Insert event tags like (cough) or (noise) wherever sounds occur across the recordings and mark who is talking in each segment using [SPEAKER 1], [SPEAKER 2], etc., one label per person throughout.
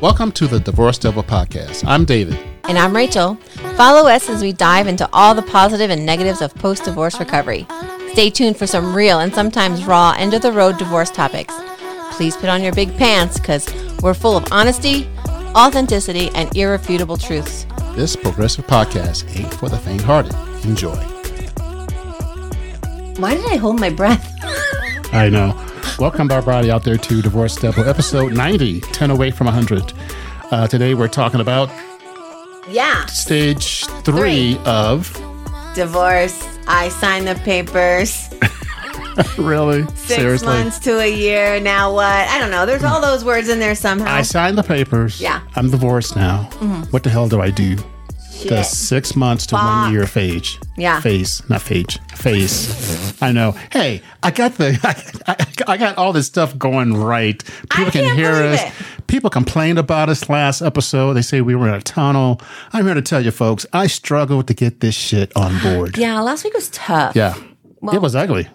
[SPEAKER 1] Welcome to the Divorce Devil Podcast. I'm David.
[SPEAKER 2] And I'm Rachel. Follow us as we dive into all the positive and negatives of post divorce recovery. Stay tuned for some real and sometimes raw end of the road divorce topics. Please put on your big pants because we're full of honesty, authenticity, and irrefutable truths.
[SPEAKER 1] This progressive podcast ain't for the faint hearted. Enjoy.
[SPEAKER 2] Why did I hold my breath?
[SPEAKER 1] I know. Welcome, everybody out there to Divorce Devil, episode 90, 10 away from 100. Uh, today we're talking about
[SPEAKER 2] Yeah.
[SPEAKER 1] stage three,
[SPEAKER 2] Three.
[SPEAKER 1] of.
[SPEAKER 2] Divorce. I signed the papers. (laughs)
[SPEAKER 1] Really?
[SPEAKER 2] Six
[SPEAKER 1] Seriously?
[SPEAKER 2] months to a year. Now what? I don't know. There's all those words in there somehow.
[SPEAKER 1] I signed the papers.
[SPEAKER 2] Yeah. Mm-hmm.
[SPEAKER 1] I'm divorced now. What the hell do I do? The six months to one year phase.
[SPEAKER 2] Yeah.
[SPEAKER 1] Phase, not phase. Phase. I know. Hey, I got the, I, (laughs) I, I got all this stuff going right. People can
[SPEAKER 2] can't
[SPEAKER 1] hear us.
[SPEAKER 2] it.
[SPEAKER 1] People complained about us last episode. They say we were in a tunnel. I'm here to tell you, folks, I struggled to get this shit on board.
[SPEAKER 2] yeah, last week was tough.
[SPEAKER 1] Yeah. Well, it was ugly.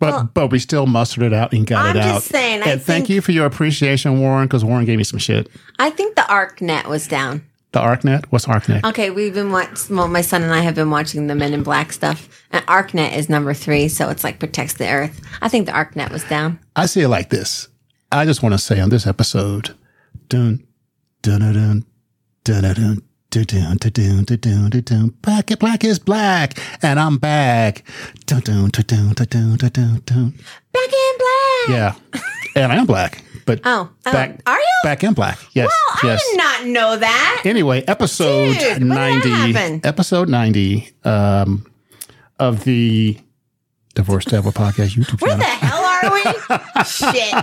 [SPEAKER 1] But but we still mustered it out and got
[SPEAKER 2] I'm
[SPEAKER 1] it out.
[SPEAKER 2] just saying,
[SPEAKER 1] and thank you for your appreciation, Warren, because Warren gave me some shit.
[SPEAKER 2] I think the ArcNet was down.
[SPEAKER 1] The ArcNet? What's ArcNet?
[SPEAKER 2] Okay, we've been watching, well, my son and I have been watching the Men in Black stuff. And ArcNet is number three, so it's like protects the earth. I think the ArcNet was down.
[SPEAKER 1] I see it like this. I just want to say on this episode, dun, dun, dun, dun, dun, dun, dun. Do do do do do do do do. Black black is black, and I'm back. Do do do do do do do do.
[SPEAKER 2] Back in black.
[SPEAKER 1] Yeah, and I am black but
[SPEAKER 2] Oh, oh,
[SPEAKER 1] back,
[SPEAKER 2] are you?
[SPEAKER 1] back in black? Yes,
[SPEAKER 2] Oh,
[SPEAKER 1] yes.
[SPEAKER 2] I did not know that.
[SPEAKER 1] Anyway, episode
[SPEAKER 2] Dude, when did that
[SPEAKER 1] ninety. Episode ninety um, of the Divorce Devil Podcast YouTube
[SPEAKER 2] Where
[SPEAKER 1] channel.
[SPEAKER 2] the hell are we? (laughs) Shit.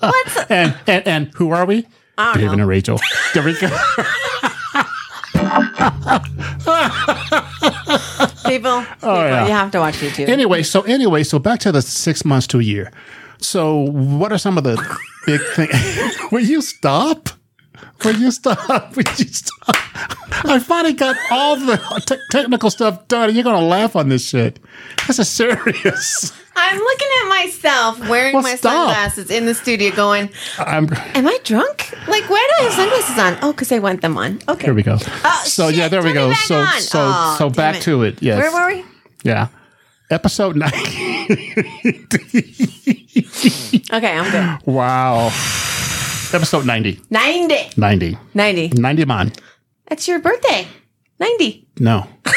[SPEAKER 2] What's? (laughs)
[SPEAKER 1] and, and and who are we?
[SPEAKER 2] I
[SPEAKER 1] David
[SPEAKER 2] know.
[SPEAKER 1] and Rachel. (laughs) There we go.
[SPEAKER 2] People, people
[SPEAKER 1] Oh, yeah.
[SPEAKER 2] you have to watch YouTube.
[SPEAKER 1] anyway, so anyway, so back to the six months to a year. So, what are some of the big things? (laughs) Will you stop? Will you stop? (laughs) Will you stop? I finally got all the te- technical stuff done. and You're gonna laugh on this shit. This is serious.
[SPEAKER 2] I'm looking at myself wearing
[SPEAKER 1] Well,
[SPEAKER 2] my
[SPEAKER 1] stop.
[SPEAKER 2] sunglasses in the studio, going,
[SPEAKER 1] I'm.
[SPEAKER 2] "Am I drunk? Like, why do I have sunglasses on? Oh, because I want them on. Okay.
[SPEAKER 1] Here we go.
[SPEAKER 2] Oh,
[SPEAKER 1] so yeah, there we go. So
[SPEAKER 2] on.
[SPEAKER 1] so
[SPEAKER 2] Oh,
[SPEAKER 1] so back
[SPEAKER 2] it.
[SPEAKER 1] to it. Yes.
[SPEAKER 2] Where were we?
[SPEAKER 1] Yeah. Episode nine.
[SPEAKER 2] Okay, I'm good.
[SPEAKER 1] wow. Episode 90.
[SPEAKER 2] 90.
[SPEAKER 1] 90.
[SPEAKER 2] 90.
[SPEAKER 1] 90 man.
[SPEAKER 2] That's your birthday. 90.
[SPEAKER 1] No. (laughs)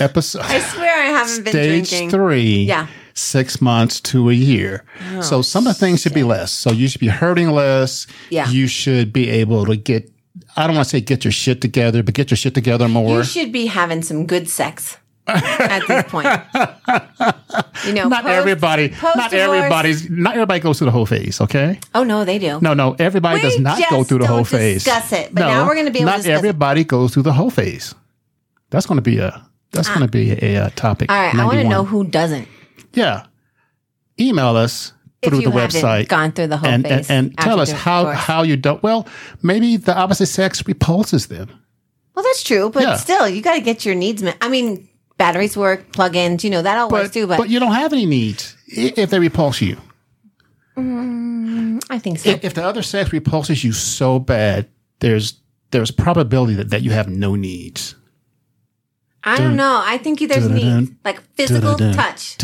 [SPEAKER 1] Episode
[SPEAKER 2] I swear I haven't been drinking.
[SPEAKER 1] stage three.
[SPEAKER 2] Yeah.
[SPEAKER 1] Six months to a year. Oh, so some of the things should be less. So you should be hurting less.
[SPEAKER 2] Yeah.
[SPEAKER 1] You should be able to get I don't want to say get your shit together, but get your shit together more.
[SPEAKER 2] You should be having some good sex at this point. (laughs) You know,
[SPEAKER 1] not
[SPEAKER 2] post-
[SPEAKER 1] everybody not
[SPEAKER 2] post-divorce-
[SPEAKER 1] everybody's not everybody goes through the whole phase, okay?
[SPEAKER 2] Oh, no, they do.
[SPEAKER 1] No, no, everybody
[SPEAKER 2] We
[SPEAKER 1] does not go through the whole phase.
[SPEAKER 2] discuss it, but
[SPEAKER 1] no,
[SPEAKER 2] now we're gonna be able to
[SPEAKER 1] not
[SPEAKER 2] it.
[SPEAKER 1] everybody goes through the whole phase. That's going to be a that's going to be a, uh topic.
[SPEAKER 2] All right, I want to know who doesn't.
[SPEAKER 1] Yeah, email us through the website
[SPEAKER 2] gone through the whole
[SPEAKER 1] and, and, and tell us how
[SPEAKER 2] divorce.
[SPEAKER 1] how you don't. Well, maybe the opposite sex repulses them.
[SPEAKER 2] Well, that's true, but
[SPEAKER 1] Yeah.
[SPEAKER 2] still, you got to get your needs met. I mean, batteries work, plug-ins, you know, that all works
[SPEAKER 1] But
[SPEAKER 2] too. But,
[SPEAKER 1] but you don't have any needs if they repulse you.
[SPEAKER 2] Mm, I think so.
[SPEAKER 1] If, if the other sex repulses you so bad, there's there's probability that, that you have no needs.
[SPEAKER 2] I don't know. I think there's needs, like physical touch.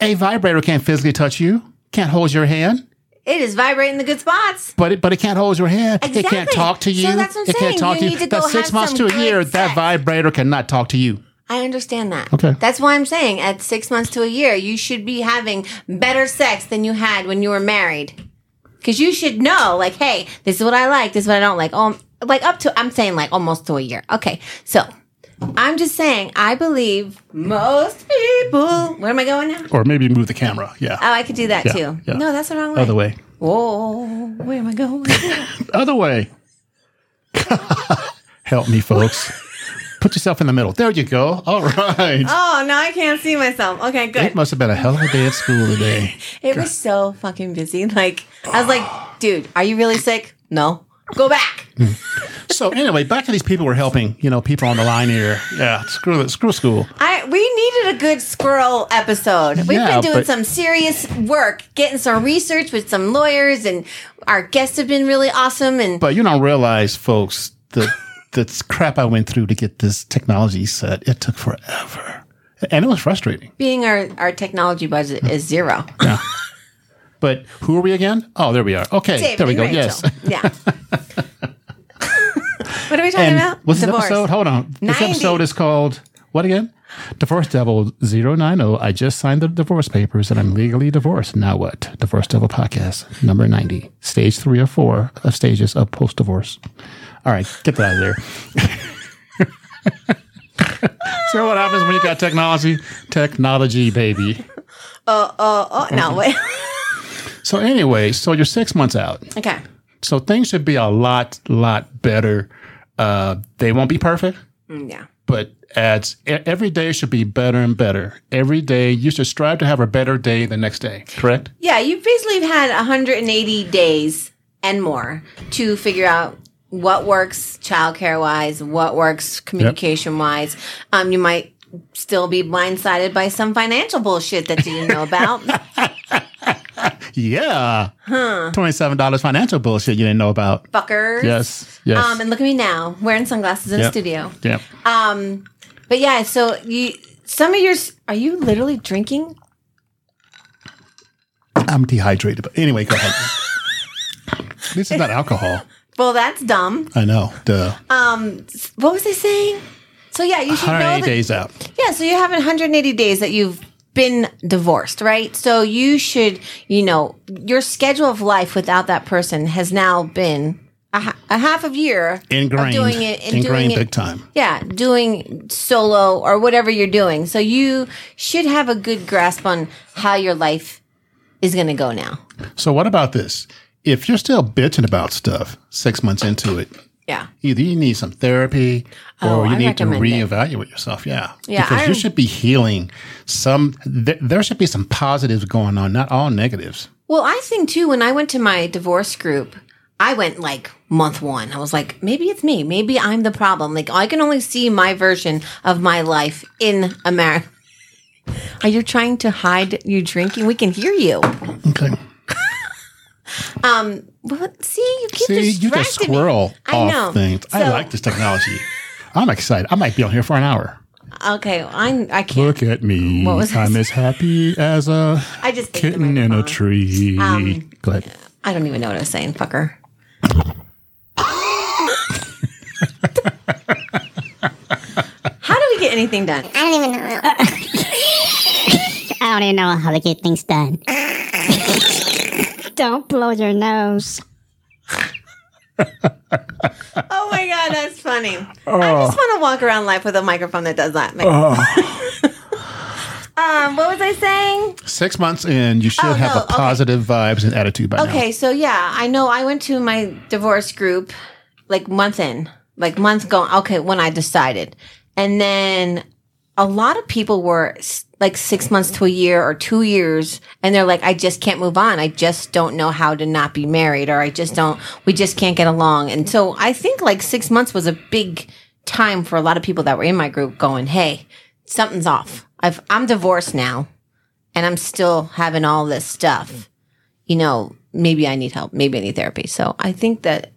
[SPEAKER 1] A vibrator can't physically touch you, can't hold your hand,
[SPEAKER 2] It is vibrating the good spots.
[SPEAKER 1] but it but it can't hold your hand. It can't talk to
[SPEAKER 2] So
[SPEAKER 1] you.
[SPEAKER 2] that's what I'm
[SPEAKER 1] it can't
[SPEAKER 2] saying.
[SPEAKER 1] talk
[SPEAKER 2] You
[SPEAKER 1] to you.
[SPEAKER 2] need to
[SPEAKER 1] six months to a year.
[SPEAKER 2] good
[SPEAKER 1] That vibrator cannot talk to you.
[SPEAKER 2] I understand that.
[SPEAKER 1] Okay.
[SPEAKER 2] That's why I'm saying at six months to a year, you should be having better sex than you had when you were married. Because you should know, like, hey, this is what I like, this is what I don't like. Um, like up to, I'm saying like almost to a year. Okay. So I'm just saying, I believe most people, where am I going now?
[SPEAKER 1] Or maybe move the camera. Yeah.
[SPEAKER 2] Oh, I could do that
[SPEAKER 1] Yeah,
[SPEAKER 2] too.
[SPEAKER 1] yeah.
[SPEAKER 2] No, that's the wrong way.
[SPEAKER 1] Other way.
[SPEAKER 2] Whoa, where am I going? (laughs)
[SPEAKER 1] Other way. (laughs) Help me, folks. Put yourself in the middle. There you go. All right.
[SPEAKER 2] oh, now I can't see myself. Okay, good.
[SPEAKER 1] It must have been a hell of a day at school today. (laughs)
[SPEAKER 2] It was so fucking busy. Like, I was like, dude, are you really sick? No. Go back. (laughs)
[SPEAKER 1] So anyway, back to these people we're helping. You know, people on the line here. Yeah, screw it. Screw school.
[SPEAKER 2] I we needed a good squirrel episode. We've
[SPEAKER 1] Yeah,
[SPEAKER 2] been doing
[SPEAKER 1] but-
[SPEAKER 2] some serious work, getting some research with some lawyers, and our guests have been really awesome. And
[SPEAKER 1] But you don't realize, folks, the (laughs) the crap I went through to get this technology set. It took forever, and it was frustrating.
[SPEAKER 2] being our our technology budget is zero. (laughs)
[SPEAKER 1] But who are we again? Oh, there we are. Okay,
[SPEAKER 2] David
[SPEAKER 1] there we go.
[SPEAKER 2] Rachel.
[SPEAKER 1] Yes.
[SPEAKER 2] Yeah. (laughs) what are we talking
[SPEAKER 1] And
[SPEAKER 2] about?
[SPEAKER 1] what's this
[SPEAKER 2] Divorce.
[SPEAKER 1] episode? Hold on. This episode is called what again? Divorce Devil 090. I just signed the divorce papers and I'm legally divorced. Now what? Divorce Devil podcast number 90. Stage three or four of stages of post divorce. All right, get that out of there. (laughs) so what happens when you got technology? Technology, baby.
[SPEAKER 2] Uh, uh, uh, oh, oh, oh, no, wait. (laughs)
[SPEAKER 1] So anyway, so you're six months out.
[SPEAKER 2] okay.
[SPEAKER 1] So things should be a lot, lot better. Uh, they won't be perfect.
[SPEAKER 2] Mm, Yeah.
[SPEAKER 1] but as every day should be better and better. Every day you should strive to have a better day the next day. Correct?
[SPEAKER 2] Yeah, you basically had 180 days and more to figure out what works childcare wise, what works communication wise. Um, you might still be blindsided by some financial bullshit that you didn't know about. (laughs)
[SPEAKER 1] Yeah. Twenty-seven dollars financial bullshit you didn't know about.
[SPEAKER 2] Fuckers.
[SPEAKER 1] Yes. Yes.
[SPEAKER 2] Um, and look at me now, wearing sunglasses in the studio.
[SPEAKER 1] yeah.
[SPEAKER 2] Um, but yeah, so you some of your are you literally drinking?
[SPEAKER 1] I'm dehydrated, but anyway, go ahead. (laughs) this is not alcohol.
[SPEAKER 2] Well, that's dumb.
[SPEAKER 1] I know. Duh.
[SPEAKER 2] Um, what was I saying? So yeah, you should know
[SPEAKER 1] 180
[SPEAKER 2] that.
[SPEAKER 1] days out.
[SPEAKER 2] Yeah, so you have 180 days that you've been divorced, right? So you should, you know, your schedule of life without that person has now been a, a half of year
[SPEAKER 1] Ingrained.
[SPEAKER 2] of doing it and
[SPEAKER 1] Ingrained
[SPEAKER 2] doing it.
[SPEAKER 1] big time.
[SPEAKER 2] Yeah, doing solo or whatever you're doing. So you should have a good grasp on how your life is going to go now.
[SPEAKER 1] So what about this? If you're still bitching about stuff six months into it,
[SPEAKER 2] Yeah.
[SPEAKER 1] either you need some therapy or
[SPEAKER 2] Oh,
[SPEAKER 1] you
[SPEAKER 2] I
[SPEAKER 1] need to
[SPEAKER 2] recommend it.
[SPEAKER 1] reevaluate yourself. Yeah.
[SPEAKER 2] Yeah,
[SPEAKER 1] Because
[SPEAKER 2] I-
[SPEAKER 1] you should be healing some, th- there should be some positives going on, not all negatives.
[SPEAKER 2] Well, I think too, when I went to my divorce group, I went like month one. I was like, maybe it's me. Maybe I'm the problem. Like, I can only see my version of my life in America. (laughs) Are you trying to hide you drinking? We can hear you.
[SPEAKER 1] Okay. (laughs)
[SPEAKER 2] Um, well, see, you keep
[SPEAKER 1] See, you
[SPEAKER 2] distracting
[SPEAKER 1] just
[SPEAKER 2] me.
[SPEAKER 1] squirrel
[SPEAKER 2] I
[SPEAKER 1] off
[SPEAKER 2] know.
[SPEAKER 1] things. I like this technology. I'm excited. I might be on here for an hour.
[SPEAKER 2] Okay, I'm. I can't.
[SPEAKER 1] Look at me.
[SPEAKER 2] What was I
[SPEAKER 1] I'm as happy as a (laughs)
[SPEAKER 2] I just ate the
[SPEAKER 1] kitten in a tree.
[SPEAKER 2] Um,
[SPEAKER 1] Go ahead.
[SPEAKER 2] I don't even know what I was saying, fucker. How do we get anything done?
[SPEAKER 3] I don't even know. (laughs) I don't even know how to get things done. (laughs) don't blow your nose. (laughs)
[SPEAKER 2] Oh my god, that's funny. I just want to walk around life with a microphone that does that. (laughs) um, what was I saying?
[SPEAKER 1] Six months in, you should
[SPEAKER 2] Oh,
[SPEAKER 1] have
[SPEAKER 2] no,
[SPEAKER 1] a
[SPEAKER 2] okay.
[SPEAKER 1] positive vibes and attitude by now.
[SPEAKER 2] Okay, so yeah, I know I went to my divorce group like month in, like month going. Okay, when I decided, and then a lot of people were s- like six months to a year or two years, and they're like, I just can't move on. I just don't know how to not be married, or I just don't. We just can't get along. And so I think like six months was a big time for a lot of people that were in my group going, Hey, something's off. I've, I'm divorced now and I'm still having all this stuff. You know, maybe I need help. Maybe I need therapy. So I think that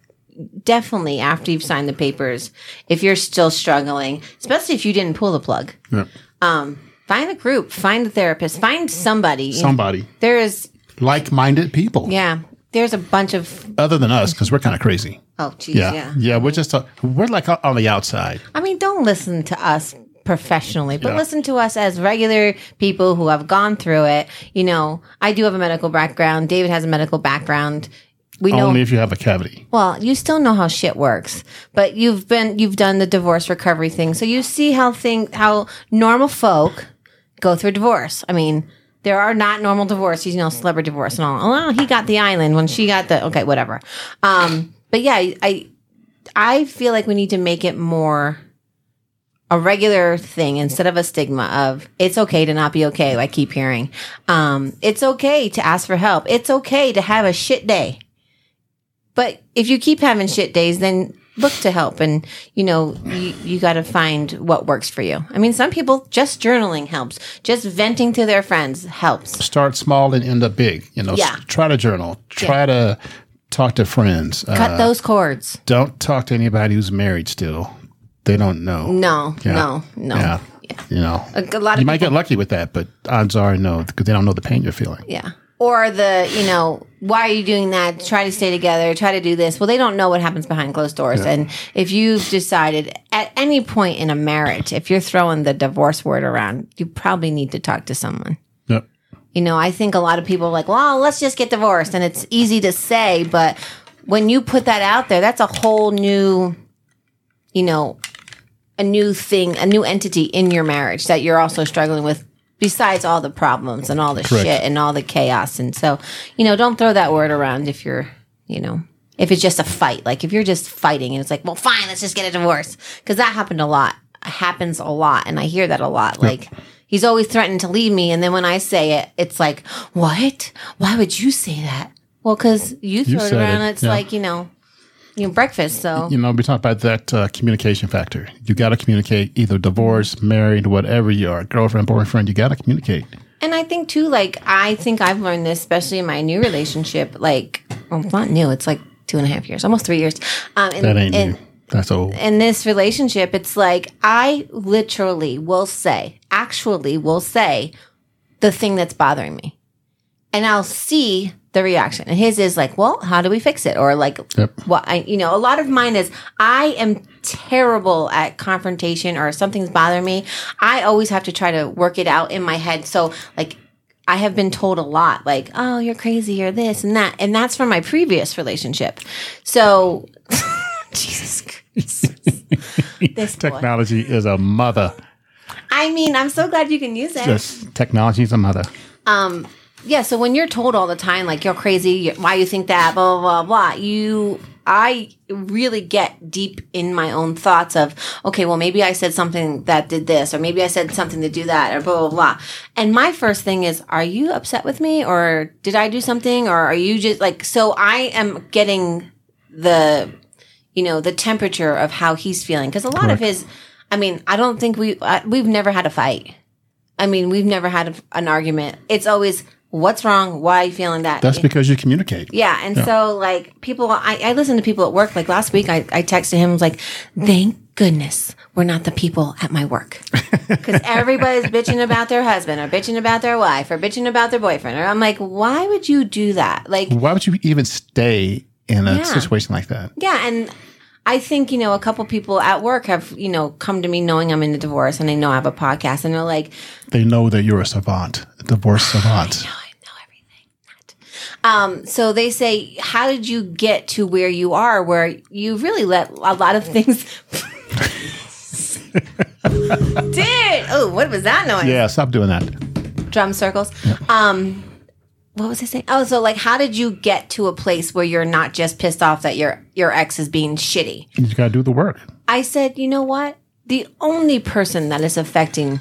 [SPEAKER 2] definitely after you've signed the papers, if you're still struggling, especially if you didn't pull the plug,
[SPEAKER 1] Yeah.
[SPEAKER 2] um, find a group, find a therapist, find somebody.
[SPEAKER 1] Somebody.
[SPEAKER 2] There is,
[SPEAKER 1] Like minded people.
[SPEAKER 2] yeah, there's a bunch of,
[SPEAKER 1] Other than us, because we're kind of crazy.
[SPEAKER 2] oh, geez,
[SPEAKER 1] Yeah.
[SPEAKER 2] yeah.
[SPEAKER 1] yeah. we're just, uh, we're like on the outside.
[SPEAKER 2] I mean, don't listen to us professionally, but
[SPEAKER 1] Yeah.
[SPEAKER 2] listen to us as regular people who have gone through it. You know, I do have a medical background. David has a medical background. We know.
[SPEAKER 1] Only if you have a cavity.
[SPEAKER 2] well, you still know how shit works, but you've been you've done the divorce recovery thing, so you see how thing how normal folk go through divorce. I mean, there are not normal divorces, you know, celebrity divorce and all. Oh, he got the island when she got the okay, whatever. Um, but yeah, I I feel like we need to make it more a regular thing instead of a stigma of it's okay to not be okay. I keep hearing, um, it's okay to ask for help. It's okay to have a shit day. but if you keep having shit days, then look to help and you know you, you got to find what works for you i mean some people just journaling helps just venting to their friends helps
[SPEAKER 1] Start small and end up big. You know,
[SPEAKER 2] Yeah.
[SPEAKER 1] S- try to journal. Try to talk to friends.
[SPEAKER 2] cut
[SPEAKER 1] Uh,
[SPEAKER 2] those cords
[SPEAKER 1] don't talk to anybody who's married still. They don't know.
[SPEAKER 2] no
[SPEAKER 1] Yeah.
[SPEAKER 2] no no
[SPEAKER 1] Yeah. You know,
[SPEAKER 2] a, a lot of
[SPEAKER 1] you might get lucky with that, but odds are no, because they don't know the pain you're feeling.
[SPEAKER 2] yeah or the you know why are you doing that? Try to stay together. Try to do this. Well they don't know what happens behind closed doors. And if you've decided at any point in a marriage if you're throwing the divorce word around you probably need to talk to someone.
[SPEAKER 1] Yep.
[SPEAKER 2] You know, I think a lot of people are like, well, let's just get divorced. And it's easy to say, but when you put that out there, that's a whole new, you know, a new thing, a new entity in your marriage that you're also struggling with, besides all the problems and all the
[SPEAKER 1] Correct.
[SPEAKER 2] shit and all the chaos. And so, you know, don't throw that word around if you're, you know, if it's just a fight. Like if you're just fighting and it's like, well, fine, let's just get a divorce. Cause that happened a lot. Happens a lot. And I hear that a lot. Like, he's always threatened to leave me. And then when I say it, it's like, what? Why would you say that? Well, cause you throw it around.
[SPEAKER 1] it,
[SPEAKER 2] It's
[SPEAKER 1] yeah.
[SPEAKER 2] like, you know, you know, breakfast. So
[SPEAKER 1] You know, we talk about that uh, communication factor. You got to communicate, either divorced, married, whatever you are, girlfriend, boyfriend. You got to communicate.
[SPEAKER 2] And I think too, like I think I've learned this, especially in my new relationship. Like, well, it's not new; it's like two and a half years, almost three years. Um, in,
[SPEAKER 1] That ain't
[SPEAKER 2] in,
[SPEAKER 1] new. That's old.
[SPEAKER 2] in this relationship, it's like I literally will say, actually, will say the thing that's bothering me, and I'll see the reaction. And his is like, "Well, how do we fix it?" Or like,
[SPEAKER 1] Yep.
[SPEAKER 2] "What?" I, you know, a lot of mine is I am terrible at confrontation, or something's bothering me. I always have to try to work it out in my head. So, like. I have been told a lot, like, oh, you're crazy, or this and that. And that's from my previous relationship. So, (laughs) Jesus Christ. this boy.
[SPEAKER 1] Technology is a mother.
[SPEAKER 2] I mean, I'm so glad you can use it.
[SPEAKER 1] Just, technology is a mother.
[SPEAKER 2] Um, Yeah, so when you're told all the time, like, you're crazy, why you think that, blah, blah, blah, blah, you, I really get deep in my own thoughts of, okay, well, maybe I said something that did this, or maybe I said something to do that, or blah, blah, blah. And my first thing is, are you upset with me, or did I do something, or are you just like, so I am getting the, you know, the temperature of how he's feeling. Cause a lot of his, I mean, I don't think we, uh, we've never had a fight. I mean, we've never had a, an argument. It's always, what's wrong? Why are you feeling that?
[SPEAKER 1] That's because you communicate.
[SPEAKER 2] yeah. And so, like, people, I, I listen to people at work. Like last week, I, I texted him, was like, thank goodness we're not the people at my work. (laughs) Because everybody's bitching about their husband or bitching about their wife or bitching about their boyfriend. Or I'm like, why would you do that? Like,
[SPEAKER 1] Why would you even stay in a
[SPEAKER 2] Yeah.
[SPEAKER 1] situation like that?
[SPEAKER 2] Yeah, and I think you know a couple people at work have you know come to me knowing I'm in a divorce and they know I have a podcast and they're like,
[SPEAKER 1] They know that you're a savant, a divorce savant.
[SPEAKER 2] "Oh, I know everything. Um, so they say, how did you get to where you are, where you really let a lot of things. (laughs) Dude, oh, what was that noise?
[SPEAKER 1] Yeah, stop doing that.
[SPEAKER 2] drum circles. Um, what was I saying? Oh, so like, how did you get to a place where you're not just pissed off that your your ex is being shitty?
[SPEAKER 1] You got to do the work.
[SPEAKER 2] I said, you know what? The only person that is affecting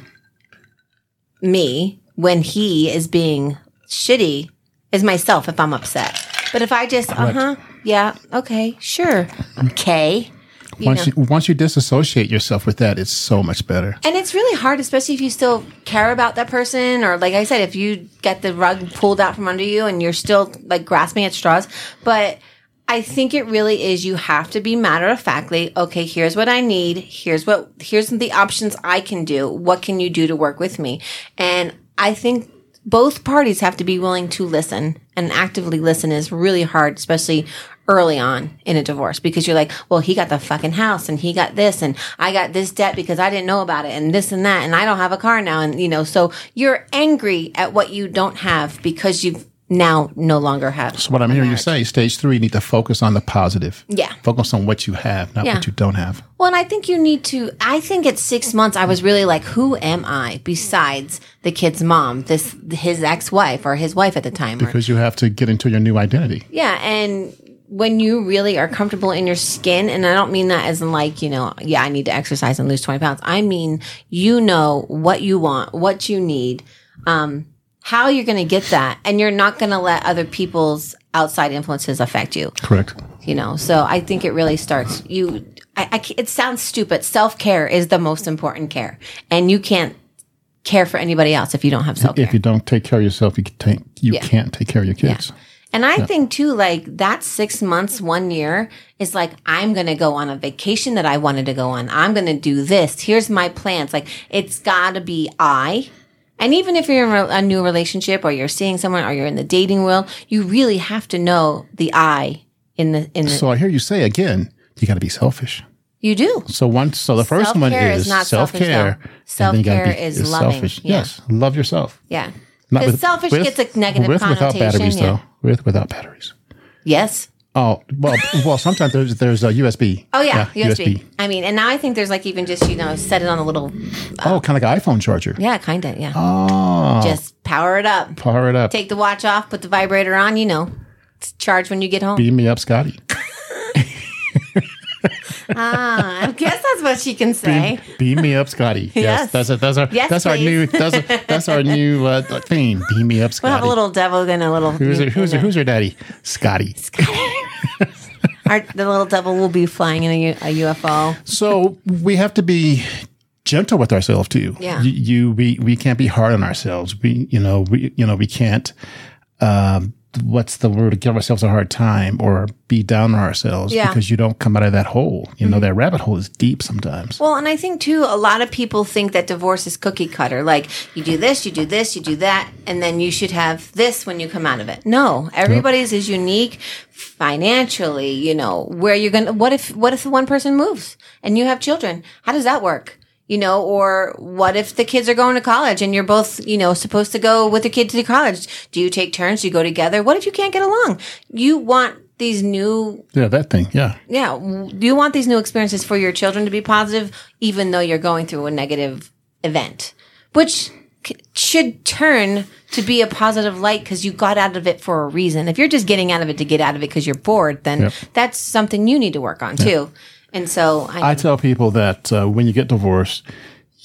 [SPEAKER 2] me when he is being shitty is myself if I'm upset. But if I just, uh huh, yeah, okay, sure, okay. You
[SPEAKER 1] Once
[SPEAKER 2] know.
[SPEAKER 1] you once you disassociate yourself with that, it's so much better.
[SPEAKER 2] And it's really hard, especially if you still care about that person, or like I said, if you get the rug pulled out from under you and you're still like grasping at straws. But I think it really is you have to be matter of factly, okay, here's what I need, here's what here's the options I can do. What can you do to work with me? And I think both parties have to be willing to listen and actively listen is really hard, especially early on in a divorce because you're like, well, he got the fucking house and he got this and I got this debt because I didn't know about it and this and that and I don't have a car now. And, you know, so you're angry at what you don't have because you've now no longer have.
[SPEAKER 1] So what I'm hearing you say, stage three, you need to focus on the positive.
[SPEAKER 2] Yeah.
[SPEAKER 1] Focus on what you have, not
[SPEAKER 2] Yeah.
[SPEAKER 1] what you don't have.
[SPEAKER 2] Well, and I think you need to. I think at six months, I was really like, "Who am I besides the kid's mom, this his ex-wife or his wife at the time?" Or,
[SPEAKER 1] Because you have to get into your new identity.
[SPEAKER 2] yeah, and when you really are comfortable in your skin, and I don't mean that as in like you know, yeah, I need to exercise and lose twenty pounds. I mean, you know what you want, what you need, um, how you're going to get that, and you're not going to let other people's outside influences affect you.
[SPEAKER 1] Correct.
[SPEAKER 2] You know, so I think it really starts you. I, I it sounds stupid. Self care is the most important care, and you can't care for anybody else if you don't have self care.
[SPEAKER 1] If you don't take care of yourself, you, take, you
[SPEAKER 2] Yeah.
[SPEAKER 1] can't take care of your kids.
[SPEAKER 2] And I think too, like that six months, one year is like, I'm going to go on a vacation that I wanted to go on. I'm going to do this. Here's my plans. Like it's got to be I. And even if you're in a new relationship or you're seeing someone or you're in the dating world, you really have to know the I in the, in the,
[SPEAKER 1] So I hear you say again, you got to be selfish.
[SPEAKER 2] you do.
[SPEAKER 1] So once so the first one
[SPEAKER 2] Self-care is
[SPEAKER 1] is,
[SPEAKER 2] not
[SPEAKER 1] self-care.
[SPEAKER 2] though. Self-care is loving, yeah.
[SPEAKER 1] Yes, love yourself.
[SPEAKER 2] Yeah. Because selfish
[SPEAKER 1] with-
[SPEAKER 2] gets a negative
[SPEAKER 1] with, without
[SPEAKER 2] connotation.
[SPEAKER 1] batteries
[SPEAKER 2] yeah.
[SPEAKER 1] though. With without batteries.
[SPEAKER 2] Yes.
[SPEAKER 1] Oh well, well sometimes there's there's a USB.
[SPEAKER 2] Oh yeah, USB. I mean, and now I think there's like even just you know set it on a little uh,
[SPEAKER 1] Oh, kind of like an iPhone charger.
[SPEAKER 2] yeah, kind of yeah.
[SPEAKER 1] Oh,
[SPEAKER 2] Just power it up.
[SPEAKER 1] power it up.
[SPEAKER 2] Take the watch off, put the vibrator on. You know, it's charged when you get home.
[SPEAKER 1] Beam me up, Scotty. (laughs) (laughs)
[SPEAKER 2] ah, I guess that's what she can say.
[SPEAKER 1] Beam me up, Scotty. (laughs) Yes,
[SPEAKER 2] Yes.
[SPEAKER 1] that's a, that's our
[SPEAKER 2] Yes,
[SPEAKER 1] that's our new that's a, (laughs) that's our new uh, theme. Beam me up, Scotty.
[SPEAKER 2] We'll have a little devil and a little.
[SPEAKER 1] who's your, who's your, who's your daddy? Scotty.
[SPEAKER 2] Our, the little devil will be flying in a UFO.
[SPEAKER 1] So we have to be gentle with ourselves too.
[SPEAKER 2] Yeah.
[SPEAKER 1] You, you we we can't be hard on ourselves. We you know we you know we can't. Um, what's the word? Give ourselves a hard time or be down on ourselves
[SPEAKER 2] Yeah. Mm-hmm.
[SPEAKER 1] because you don't come out of that hole. You know that rabbit hole is deep sometimes.
[SPEAKER 2] Well, and I think too, a lot of people think that divorce is cookie cutter. Like you do this, you do this, you do that, and then you should have this when you come out of it. No, everybody's is unique financially. You know where you're gonna. What if what if one person moves and you have children? How does that work? You know, or what if the kids are going to college and you're both, you know, supposed to go with the kid to college? Do you take turns? Do you go together? What if you can't get along? You want these new
[SPEAKER 1] Yeah, that thing. Yeah.
[SPEAKER 2] yeah. Do you want these new experiences for your children to be positive, even though you're going through a negative event, which should turn to be a positive light because you got out of it for a reason. If you're just getting out of it to get out of it because you're bored, then
[SPEAKER 1] Yep.
[SPEAKER 2] that's something you need to work on too. And so I,
[SPEAKER 1] I tell people that uh, when you get divorced,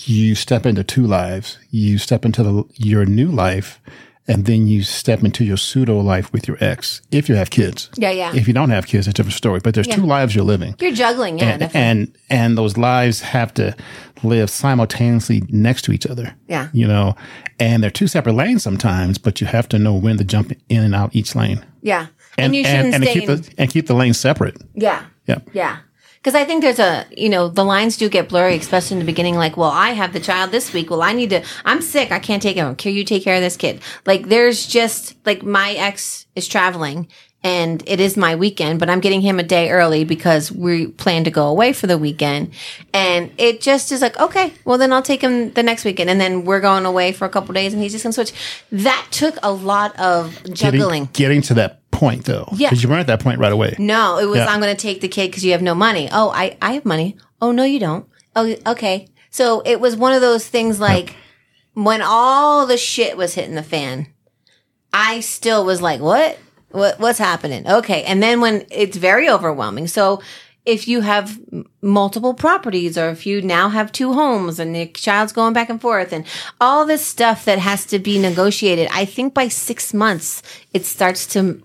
[SPEAKER 1] you step into two lives. You step into the, your new life, and then you step into your pseudo life with your ex. If you have kids,
[SPEAKER 2] Yeah, yeah.
[SPEAKER 1] If you don't have kids, it's a different story. But there's two lives you're living,
[SPEAKER 2] you're juggling, yeah,
[SPEAKER 1] and, and and those lives have to live simultaneously next to each other.
[SPEAKER 2] Yeah.
[SPEAKER 1] you know, and they're two separate lanes sometimes, but you have to know when to jump in and out each lane,
[SPEAKER 2] yeah. And,
[SPEAKER 1] and
[SPEAKER 2] you shouldn't
[SPEAKER 1] and
[SPEAKER 2] stay
[SPEAKER 1] keep the and keep the lanes separate.
[SPEAKER 2] yeah.
[SPEAKER 1] Yeah.
[SPEAKER 2] Yeah. Because I think there's a, you know, the lines do get blurry, especially in the beginning. Like, well, I have the child this week. Well, I need to, I'm sick. I can't take him. Can you take care of this kid? Like, there's just, like, my ex is traveling and it is my weekend, but I'm getting him a day early because we plan to go away for the weekend. And it just is like, okay, well, then I'll take him the next weekend. And then we're going away for a couple days and he's just going to switch. That took a lot of juggling.
[SPEAKER 1] Getting, getting to that point though,
[SPEAKER 2] Yeah.
[SPEAKER 1] because you weren't at that point right away.
[SPEAKER 2] No, it was
[SPEAKER 1] Yeah.
[SPEAKER 2] I'm going to take the kid because you have no money. Oh, I I have money. Oh no, you don't. Oh, okay. So it was one of those things like when all the shit was hitting the fan, I still was like, what? What what's happening? Okay, and then when it's very overwhelming. So if you have multiple properties or if you now have two homes and the child's going back and forth and all this stuff that has to be negotiated, I think by 6 months it starts to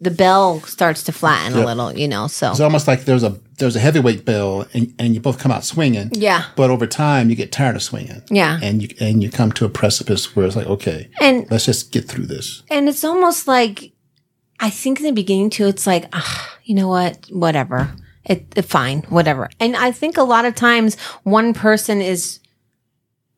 [SPEAKER 2] the bell starts to flatten a little, you know. So
[SPEAKER 1] It's almost like there's a there's a heavyweight bell, and, and you both come out swinging.
[SPEAKER 2] Yeah.
[SPEAKER 1] But over time, you get tired of swinging.
[SPEAKER 2] Yeah.
[SPEAKER 1] And you and you come to a precipice where it's like, okay,
[SPEAKER 2] And-
[SPEAKER 1] let's just get through this.
[SPEAKER 2] And it's almost like, I think in the beginning too, it's like, ah, you know what, whatever. It, it fine, whatever. And I think a lot of times one person is,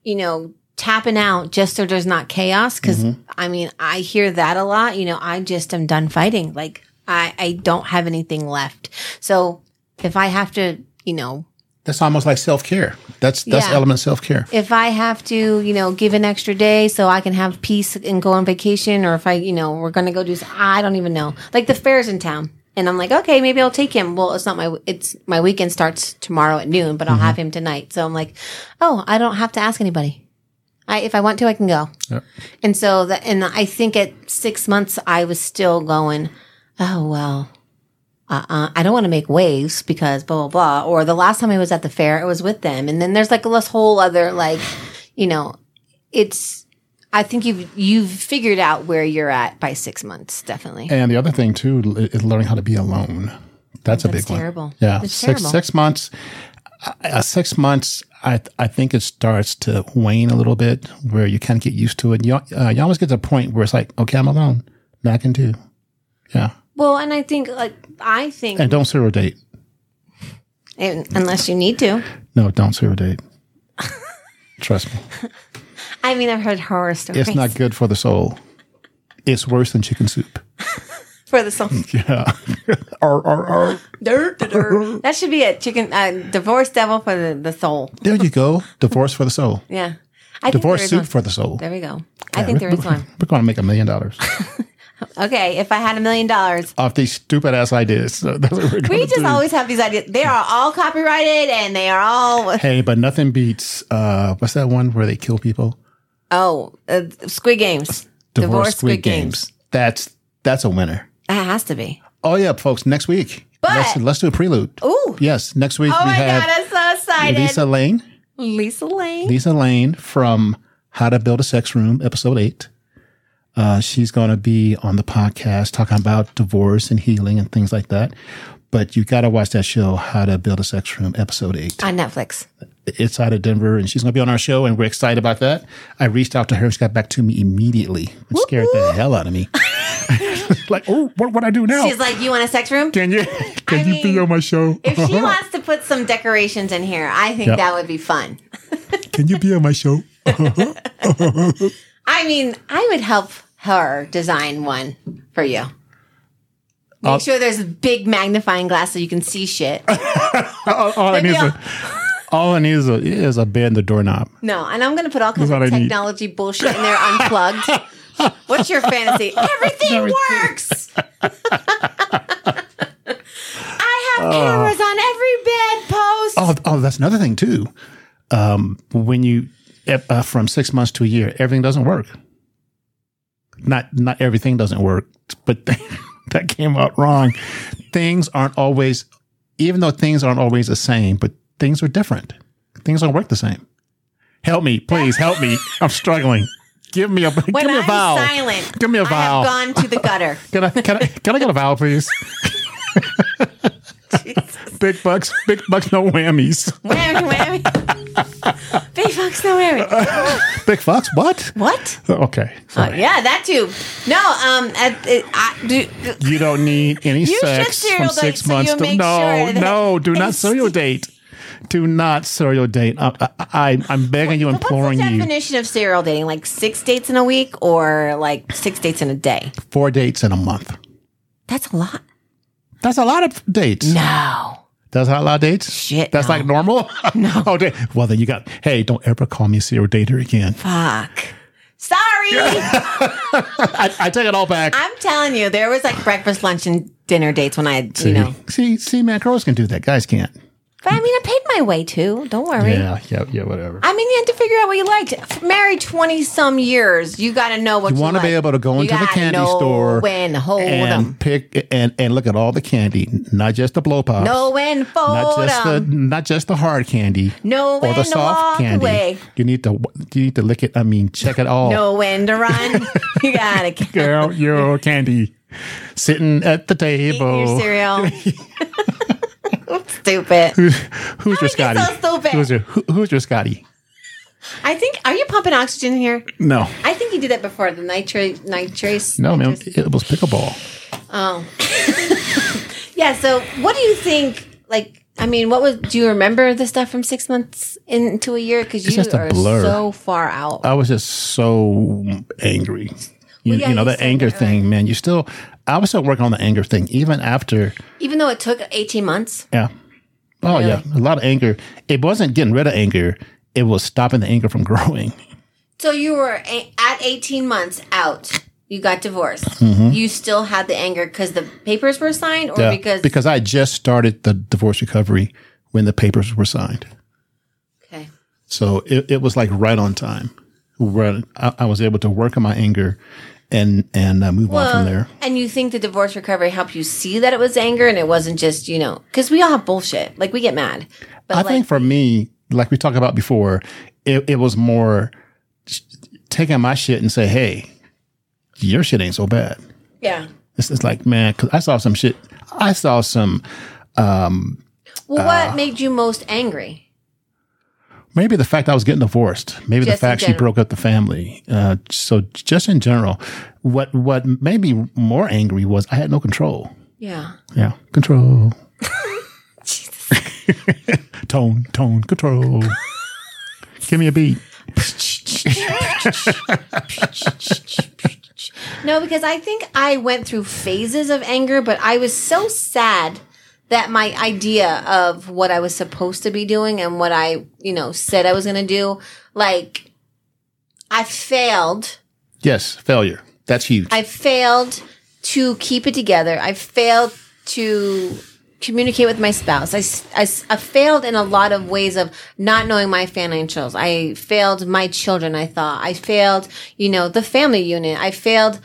[SPEAKER 2] you know, tapping out just so there's not chaos. because mm-hmm. I mean, I hear that a lot. You know, I just am done fighting. Like I, I don't have anything left. So if I have to, you know,
[SPEAKER 1] That's almost like self care. That's that's
[SPEAKER 2] Yeah.
[SPEAKER 1] element self care.
[SPEAKER 2] if I have to, you know, give an extra day so I can have peace and go on vacation, or if I, you know, we're gonna go do, I don't even know. Like the fair's in town, and I'm like, okay, maybe I'll take him. Well, it's not my, it's my weekend starts tomorrow at noon, but I'll mm-hmm. have him tonight. So I'm like, oh, I don't have to ask anybody. I, if I want to, I can go.
[SPEAKER 1] Yep.
[SPEAKER 2] And so that, and I think at six months, I was still going, oh, well, uh-uh, I don't want to make waves because blah, blah, blah. Or the last time I was at the fair, it was with them. And then there's like this whole other, like, you know, it's, I think you've, you've figured out where you're at by six months, definitely.
[SPEAKER 1] And the other thing too is learning how to be alone. That's a
[SPEAKER 2] That's
[SPEAKER 1] big one.
[SPEAKER 2] terrible.
[SPEAKER 1] Yeah,
[SPEAKER 2] That's
[SPEAKER 1] six
[SPEAKER 2] terrible.
[SPEAKER 1] six months. Uh, six months. I I think it starts to wane a little bit, where you kind of get used to it. You uh, you almost get to a point where it's like, okay, I'm alone. Now I can do. Yeah,
[SPEAKER 2] Well, and I think like I think
[SPEAKER 1] and don't serial date.
[SPEAKER 2] and- unless you need to.
[SPEAKER 1] No, don't serial date. (laughs) Trust me,
[SPEAKER 2] I mean, I've heard horror stories.
[SPEAKER 1] it's not good for the soul. It's worse than chicken soup. (laughs)
[SPEAKER 2] for the soul. (laughs)
[SPEAKER 1] Yeah. (laughs)
[SPEAKER 2] Dirt, dirt. (laughs) That should be a chicken uh, divorce devil for the, the soul.
[SPEAKER 1] There you go. Divorce for the soul. (laughs)
[SPEAKER 2] Yeah, I
[SPEAKER 1] Divorce
[SPEAKER 2] think
[SPEAKER 1] soup
[SPEAKER 2] one.
[SPEAKER 1] for the soul.
[SPEAKER 2] There we go. I think there is one.
[SPEAKER 1] We're going to make a million dollars
[SPEAKER 2] Okay, if I had a million dollars,
[SPEAKER 1] off these stupid ass ideas. So that's what we're
[SPEAKER 2] we just
[SPEAKER 1] do.
[SPEAKER 2] always have these ideas. They are all copyrighted and they are all
[SPEAKER 1] Hey, but nothing beats uh what's that one where they kill people?
[SPEAKER 2] oh uh, Squid Games.
[SPEAKER 1] Divorce, Squid, Games. That's that's a winner.
[SPEAKER 2] That has to be.
[SPEAKER 1] Oh yeah, folks, next week.
[SPEAKER 2] But-
[SPEAKER 1] let's, let's do a prelude.
[SPEAKER 2] Ooh.
[SPEAKER 1] Yes, next week
[SPEAKER 2] Oh
[SPEAKER 1] we
[SPEAKER 2] my
[SPEAKER 1] have
[SPEAKER 2] god, I'm so excited.
[SPEAKER 1] Lisa Lane.
[SPEAKER 2] Lisa Lane.
[SPEAKER 1] Lisa Lane from How to Build a Sex Room, episode eight. Uh, she's going to be on the podcast talking about divorce and healing and things like that. But you got to watch that show, How to Build a Sex Room, episode eight.
[SPEAKER 2] on Netflix.
[SPEAKER 1] It's out of Denver, and she's going to be on our show, and we're excited about that. I reached out to her; she got back to me immediately. It scared the hell out of me. (laughs) (laughs) like, oh, what would I do now?
[SPEAKER 2] She's like, "You want a sex room?"
[SPEAKER 1] Can you can
[SPEAKER 2] I
[SPEAKER 1] you be
[SPEAKER 2] mean,
[SPEAKER 1] on my show?
[SPEAKER 2] If she uh-huh. wants to put some decorations in here, I think
[SPEAKER 1] Yep.
[SPEAKER 2] that would be fun. (laughs)
[SPEAKER 1] can you be on my show? (laughs)
[SPEAKER 2] I mean, I would help her design one for you. Make
[SPEAKER 1] I'll-
[SPEAKER 2] sure there's a big magnifying glass so you can see shit.
[SPEAKER 1] all, all I need is a, all I need is a, is a bed and the doorknob.
[SPEAKER 2] No, and I'm going to put all kinds
[SPEAKER 1] That's
[SPEAKER 2] of
[SPEAKER 1] I need.
[SPEAKER 2] technology bullshit in there unplugged. What's your fantasy? (laughs) Everything
[SPEAKER 1] Everything.
[SPEAKER 2] works. (laughs) I have cameras on every bedpost.
[SPEAKER 1] Oh, oh, that's another thing too. Um, when you uh, from six months to a year, everything doesn't work. Not not everything doesn't work, but (laughs) that came out wrong. Things aren't always, even though things aren't always the same, but things are different. Things don't work the same. Help me, please help me. I'm struggling. Give me a (laughs) give
[SPEAKER 2] when
[SPEAKER 1] me a
[SPEAKER 2] I'm
[SPEAKER 1] vowel.
[SPEAKER 2] silent,
[SPEAKER 1] Give me a
[SPEAKER 2] I
[SPEAKER 1] vowel.
[SPEAKER 2] have gone to the (laughs) gutter.
[SPEAKER 1] Can I can I can I get a vowel, please? (laughs) big bucks, big bucks, no whammies.
[SPEAKER 2] Whammy, whammy. Big fucks, no whammy.
[SPEAKER 1] Big fucks, what?
[SPEAKER 2] What?
[SPEAKER 1] Okay,
[SPEAKER 2] Uh,
[SPEAKER 1] sorry.
[SPEAKER 2] yeah, that too. No, um, at, it, I, do,
[SPEAKER 1] You don't need any
[SPEAKER 2] should
[SPEAKER 1] sex
[SPEAKER 2] serial
[SPEAKER 1] from
[SPEAKER 2] date
[SPEAKER 1] six
[SPEAKER 2] so
[SPEAKER 1] months
[SPEAKER 2] you
[SPEAKER 1] to
[SPEAKER 2] make
[SPEAKER 1] no,
[SPEAKER 2] sure that
[SPEAKER 1] no. Do not serial date. Do not serial date. I, I, I'm begging you, imploring you.
[SPEAKER 2] What's the
[SPEAKER 1] you.
[SPEAKER 2] definition of serial dating? Like six dates in a week or like six dates in a day?
[SPEAKER 1] Four dates in a month.
[SPEAKER 2] That's a lot.
[SPEAKER 1] That's a lot of dates.
[SPEAKER 2] No.
[SPEAKER 1] That's not a lot of dates.
[SPEAKER 2] Shit,
[SPEAKER 1] That's
[SPEAKER 2] no.
[SPEAKER 1] like normal. (laughs) No. (laughs) oh, da- well, then you got. Hey, don't ever call me a serial dater again.
[SPEAKER 2] Fuck. Sorry. (laughs)
[SPEAKER 1] I, I take it all back.
[SPEAKER 2] I'm telling you, there was like breakfast, lunch, and dinner dates when I,
[SPEAKER 1] see,
[SPEAKER 2] you know.
[SPEAKER 1] see, see, man, girls can do that. Guys can't.
[SPEAKER 2] But I mean, I paid my way too. Don't worry.
[SPEAKER 1] Yeah, yeah, yeah. Whatever.
[SPEAKER 2] I mean, you had to figure out what you liked. F- Married 20 some years, you got to know what you,
[SPEAKER 1] You want to be able to go into the
[SPEAKER 2] gotta
[SPEAKER 1] candy
[SPEAKER 2] know
[SPEAKER 1] store
[SPEAKER 2] when hold
[SPEAKER 1] and
[SPEAKER 2] them.
[SPEAKER 1] pick and and look at all the candy, not just the blow pops.
[SPEAKER 2] Know when fold
[SPEAKER 1] not just the not just the hard candy
[SPEAKER 2] Know
[SPEAKER 1] or
[SPEAKER 2] when
[SPEAKER 1] the
[SPEAKER 2] to
[SPEAKER 1] soft
[SPEAKER 2] walk
[SPEAKER 1] candy.
[SPEAKER 2] away.
[SPEAKER 1] You need to you need to lick it. I mean, check it all.
[SPEAKER 2] Know when to run. (laughs) you got to eat
[SPEAKER 1] Girl, your candy sitting at the table.
[SPEAKER 2] your cereal. (laughs) (laughs) Stupid.
[SPEAKER 1] Who's your Scotty?
[SPEAKER 2] so stupid?
[SPEAKER 1] Who's your who, who's your Scotty?
[SPEAKER 2] I think, are you pumping oxygen here?
[SPEAKER 1] No,
[SPEAKER 2] I think you did that before. The nitrate, nitrace.
[SPEAKER 1] no, man. It was pickleball.
[SPEAKER 2] Oh. (laughs) yeah. So, what do you think? Like, I mean, what was? Do you remember the stuff from six months into a year? Because you are
[SPEAKER 1] blur.
[SPEAKER 2] so far out.
[SPEAKER 1] I was just so angry. You,
[SPEAKER 2] Well, yeah,
[SPEAKER 1] you know
[SPEAKER 2] you
[SPEAKER 1] that anger
[SPEAKER 2] that,
[SPEAKER 1] thing, man. You still, I was still working on the anger thing, even after.
[SPEAKER 2] Even though it took eighteen months.
[SPEAKER 1] Yeah. Oh yeah, a lot of anger. It wasn't getting rid of anger. It was stopping the anger from (laughs) growing.
[SPEAKER 2] So you were a- at eighteen months out. You got divorced. You still had the anger because the papers were signed, or
[SPEAKER 1] Mm-hmm. Yeah,
[SPEAKER 2] because
[SPEAKER 1] because I just started the divorce recovery when the papers were signed.
[SPEAKER 2] okay.
[SPEAKER 1] So it, it was like right on time. Where I, I was able to work on my anger and and uh, move on from there.
[SPEAKER 2] And you think the divorce recovery helped you see that it was anger and it wasn't just, you know, because we all have bullshit. Like we get mad. But
[SPEAKER 1] I
[SPEAKER 2] like,
[SPEAKER 1] think for me, like we talked about before, it, it was more taking my shit and say, "Hey, your shit ain't so bad."
[SPEAKER 2] yeah.
[SPEAKER 1] It's, it's like, man, because I saw some shit. I saw some, um
[SPEAKER 2] Well,
[SPEAKER 1] Uh,
[SPEAKER 2] what made you most angry?
[SPEAKER 1] Maybe the fact I was getting divorced, maybe
[SPEAKER 2] Just
[SPEAKER 1] the fact she broke up the family. Uh, so just in general, what, what made me more angry was I had no control.
[SPEAKER 2] Yeah.
[SPEAKER 1] Yeah. Control. (laughs) (laughs) tone, tone, control. (laughs) Give me a beat.
[SPEAKER 2] No, because I think I went through phases of anger, but I was so sad that my idea of what I was supposed to be doing and what I, you know, said I was going to do, like, I failed.
[SPEAKER 1] Yes. Failure. That's huge.
[SPEAKER 2] I failed to keep it together. I failed to communicate with my spouse. I, I, I, failed in a lot of ways of not knowing my financials. I failed my children, I thought. I failed, you know, the family unit. I failed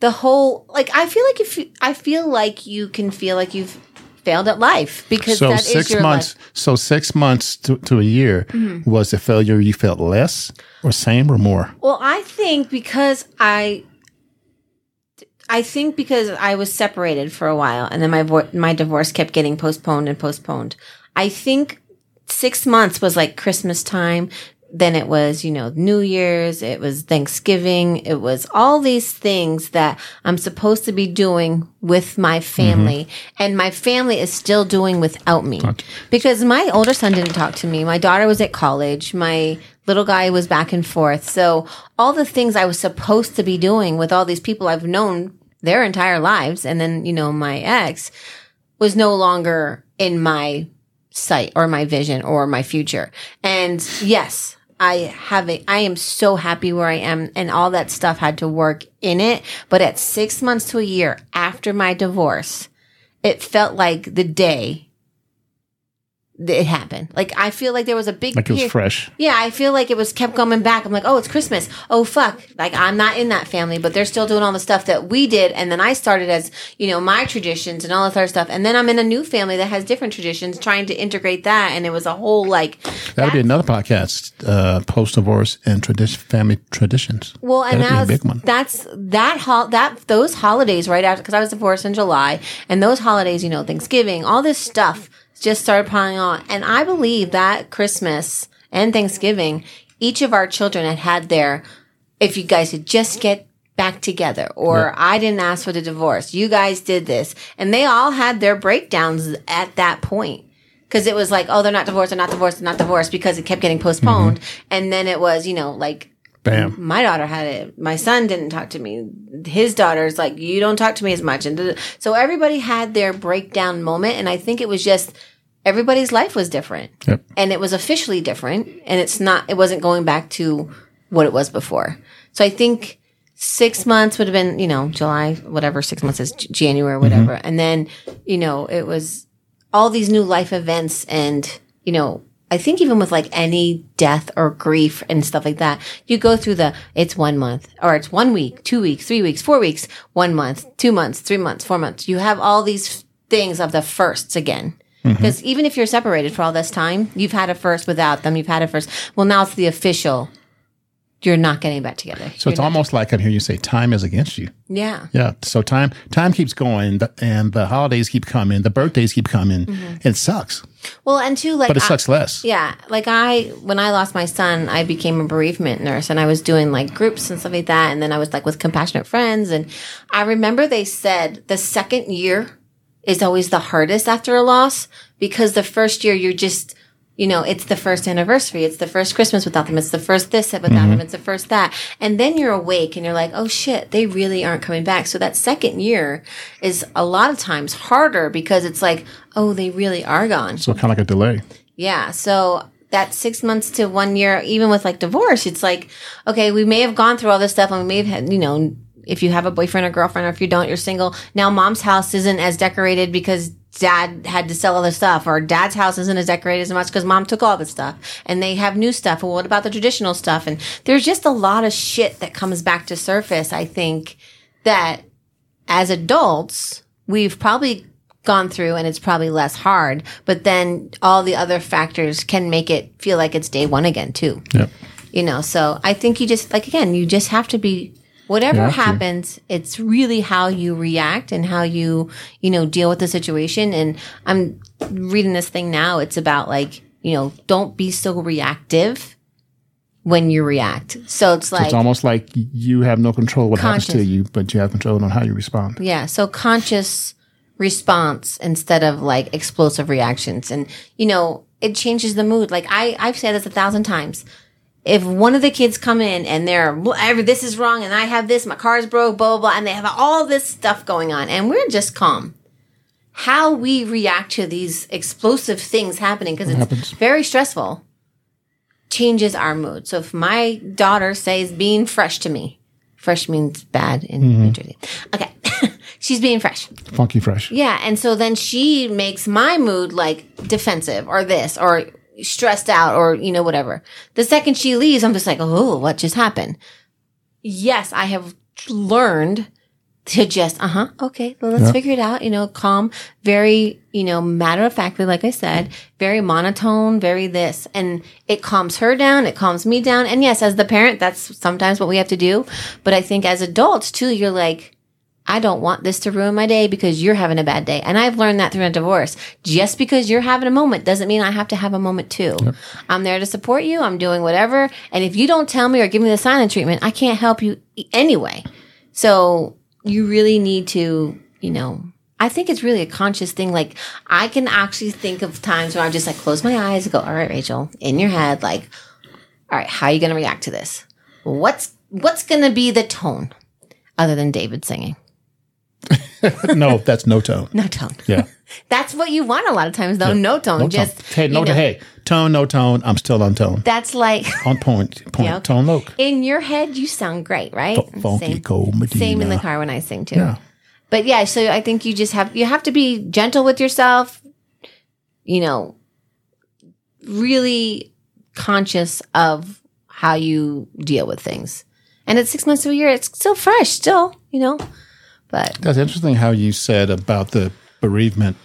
[SPEAKER 2] the whole, like, I feel like if you, I feel like you can feel like you've failed at life because
[SPEAKER 1] so
[SPEAKER 2] that is
[SPEAKER 1] six
[SPEAKER 2] your
[SPEAKER 1] months.
[SPEAKER 2] life.
[SPEAKER 1] So six months to, to a year
[SPEAKER 2] Mm-hmm.
[SPEAKER 1] was the failure you felt less or same or more?
[SPEAKER 2] Well, I think because I, I think because I was separated for a while, and then my vo- my divorce kept getting postponed and postponed. I think six months was like Christmas time. Then it was, you know, New Year's. It was Thanksgiving. It was all these things that I'm supposed to be doing with my family, mm-hmm. and my family is still doing without me because my older son didn't talk to me. My daughter was at college. My little guy was back and forth. So all the things I was supposed to be doing with all these people I've known their entire lives, and then you know my ex was no longer in my sight or my vision or my future. And yes, I have a, I am so happy where I am and all that stuff had to work in it. But at six months to a year after my divorce, it felt like the day it happened. Like I feel like there was a big
[SPEAKER 1] Like it was
[SPEAKER 2] peri-
[SPEAKER 1] fresh.
[SPEAKER 2] yeah, I feel like it was kept coming back. I'm like, oh, it's Christmas. Oh, fuck. Like, I'm not in that family, but they're still doing all the stuff that we did. And then I started as, you know, my traditions and all this other stuff. And then I'm in a new family that has different traditions, trying to integrate that. And it was a whole, like,
[SPEAKER 1] That'll be another podcast, uh, post divorce and tradition, family traditions.
[SPEAKER 2] Well, and
[SPEAKER 1] That'd be a
[SPEAKER 2] that's
[SPEAKER 1] big one.
[SPEAKER 2] that's that hol- that those holidays right after because I was divorced in July, and those holidays, you know, Thanksgiving, all this stuff just started piling on, and I believe that Christmas and Thanksgiving, each of our children had had their, if you guys could just get back together, or I didn't ask for the divorce, you guys did this, and they all had their breakdowns at that point because it was like, oh, they're not divorced, they're not divorced, they're not divorced because it kept getting postponed. Mm-hmm. And then it was, you know, like
[SPEAKER 1] Bam.
[SPEAKER 2] my daughter had it. My son didn't talk to me. His daughter's like, you don't talk to me as much. And so everybody had their breakdown moment. And I think it was just everybody's life was different.
[SPEAKER 1] Yep.
[SPEAKER 2] And it was officially different. And it's not, it wasn't going back to what it was before. So I think six months would have been, you know, July, whatever, six months is January, mm-hmm. whatever. And then, you know, it was all these new life events and, you know, I think even with like any death or grief and stuff like that, you go through the it's one month or it's one week, two weeks, three weeks, four weeks, one month, two months, three months, four months. You have all these things of the firsts again. Mm-hmm. Because even if you're separated for all this time, you've had a first without them, you've had a first. Well, now it's the official. You're not getting back together.
[SPEAKER 1] So it's almost like I'm hear you say time is against you.
[SPEAKER 2] yeah.
[SPEAKER 1] Yeah. So time time keeps going, and the holidays keep coming, the birthdays keep coming. Mm-hmm. It sucks,
[SPEAKER 2] Well, and two, like
[SPEAKER 1] but it
[SPEAKER 2] I-
[SPEAKER 1] sucks less.
[SPEAKER 2] Yeah, like I when I lost my son, I became a bereavement nurse and I was doing like groups and stuff like that and then I was like with compassionate friends and I remember they said the second year is always the hardest after a loss because the first year you're just you know, it's the first anniversary, it's the first Christmas without them, it's the first this without mm-hmm. them, it's the first that. And then you're awake and you're like, oh shit, they really aren't coming back. So that second year is a lot of times harder because it's like, oh, they really are gone.
[SPEAKER 1] So kind of like a delay.
[SPEAKER 2] Yeah. So that six months to one year, even with like divorce, it's like, okay, we may have gone through all this stuff and we may have had, you know, if you have a boyfriend or girlfriend or if you don't, you're single. Now mom's house isn't as decorated because dad had to sell all the stuff or dad's house isn't as decorated as much because mom took all the stuff and they have new stuff. Well, what about the traditional stuff? And there's just a lot of shit that comes back to surface. I think that as adults, we've probably gone through and it's probably less hard, but then all the other factors can make it feel like it's day one again too.
[SPEAKER 1] Yep.
[SPEAKER 2] You know, so I think you just like again, you just have to be Whatever
[SPEAKER 1] You have to.
[SPEAKER 2] happens, it's really how you react and how you, you know, deal with the situation. And I'm reading this thing now. It's about like, you know, don't be so reactive when you react. So it's like,
[SPEAKER 1] it's almost like you have no control what happens to you, but you have control on how you respond.
[SPEAKER 2] Yeah. So conscious response instead of like explosive reactions. And, you know, it changes the mood. Like I, I've said this a thousand times. If one of the kids come in and they're, "Whatever, this is wrong and I have this, my car's broke, blah, blah, blah, and they have all this stuff going on and we're just calm. How we react to these explosive things happening because it's
[SPEAKER 1] happens.
[SPEAKER 2] very stressful changes our mood. So if my daughter says being fresh to me, fresh means bad in mm-hmm. New Jersey. Okay. (laughs) She's being fresh.
[SPEAKER 1] Funky fresh.
[SPEAKER 2] Yeah. And so then she makes my mood like defensive or this or stressed out or, you know, whatever. The second she leaves, I'm just like, oh, what just happened? Yes, I have learned to just, uh huh, okay, well, let's
[SPEAKER 1] Yeah.
[SPEAKER 2] figure it out, you know, calm, very, you know, matter of factly, like I said, very monotone, very this. And it calms her down, it calms me down. And yes, as the parent, that's sometimes what we have to do. But I think as adults too, you're like, I don't want this to ruin my day because you're having a bad day. And I've learned that through a divorce. Just because you're having a moment doesn't mean I have to have a moment too. I'm there to support you. I'm doing whatever. And if you don't tell me or give me the silent treatment, I can't help you anyway. So you really need to, you know, I think it's really a conscious thing. Like I can actually think of times where I'm just like close my eyes and go, all right, Rachel, in your head, like, all right, how are you going to react to this? What's, what's going to be the tone other than David singing? (laughs)
[SPEAKER 1] no, that's no tone.
[SPEAKER 2] No tone.
[SPEAKER 1] Yeah. (laughs)
[SPEAKER 2] That's what you want a lot of times, though. No tone.
[SPEAKER 1] No
[SPEAKER 2] just
[SPEAKER 1] tone. Hey, no,
[SPEAKER 2] know,
[SPEAKER 1] hey, tone, no tone. I'm still on tone.
[SPEAKER 2] That's like (laughs)
[SPEAKER 1] On point. Point.
[SPEAKER 2] Yeah, okay.
[SPEAKER 1] Tone, look.
[SPEAKER 2] in your head, you sound great, right?
[SPEAKER 1] F- funky
[SPEAKER 2] Same.
[SPEAKER 1] cold Medina.
[SPEAKER 2] Same in the car when I sing too.
[SPEAKER 1] Yeah.
[SPEAKER 2] But yeah, so I think you just have you have to be gentle with yourself. You know, really conscious of how you deal with things. And at six months of a year, it's still fresh, still, you know. But
[SPEAKER 1] That's interesting how you said about the bereavement,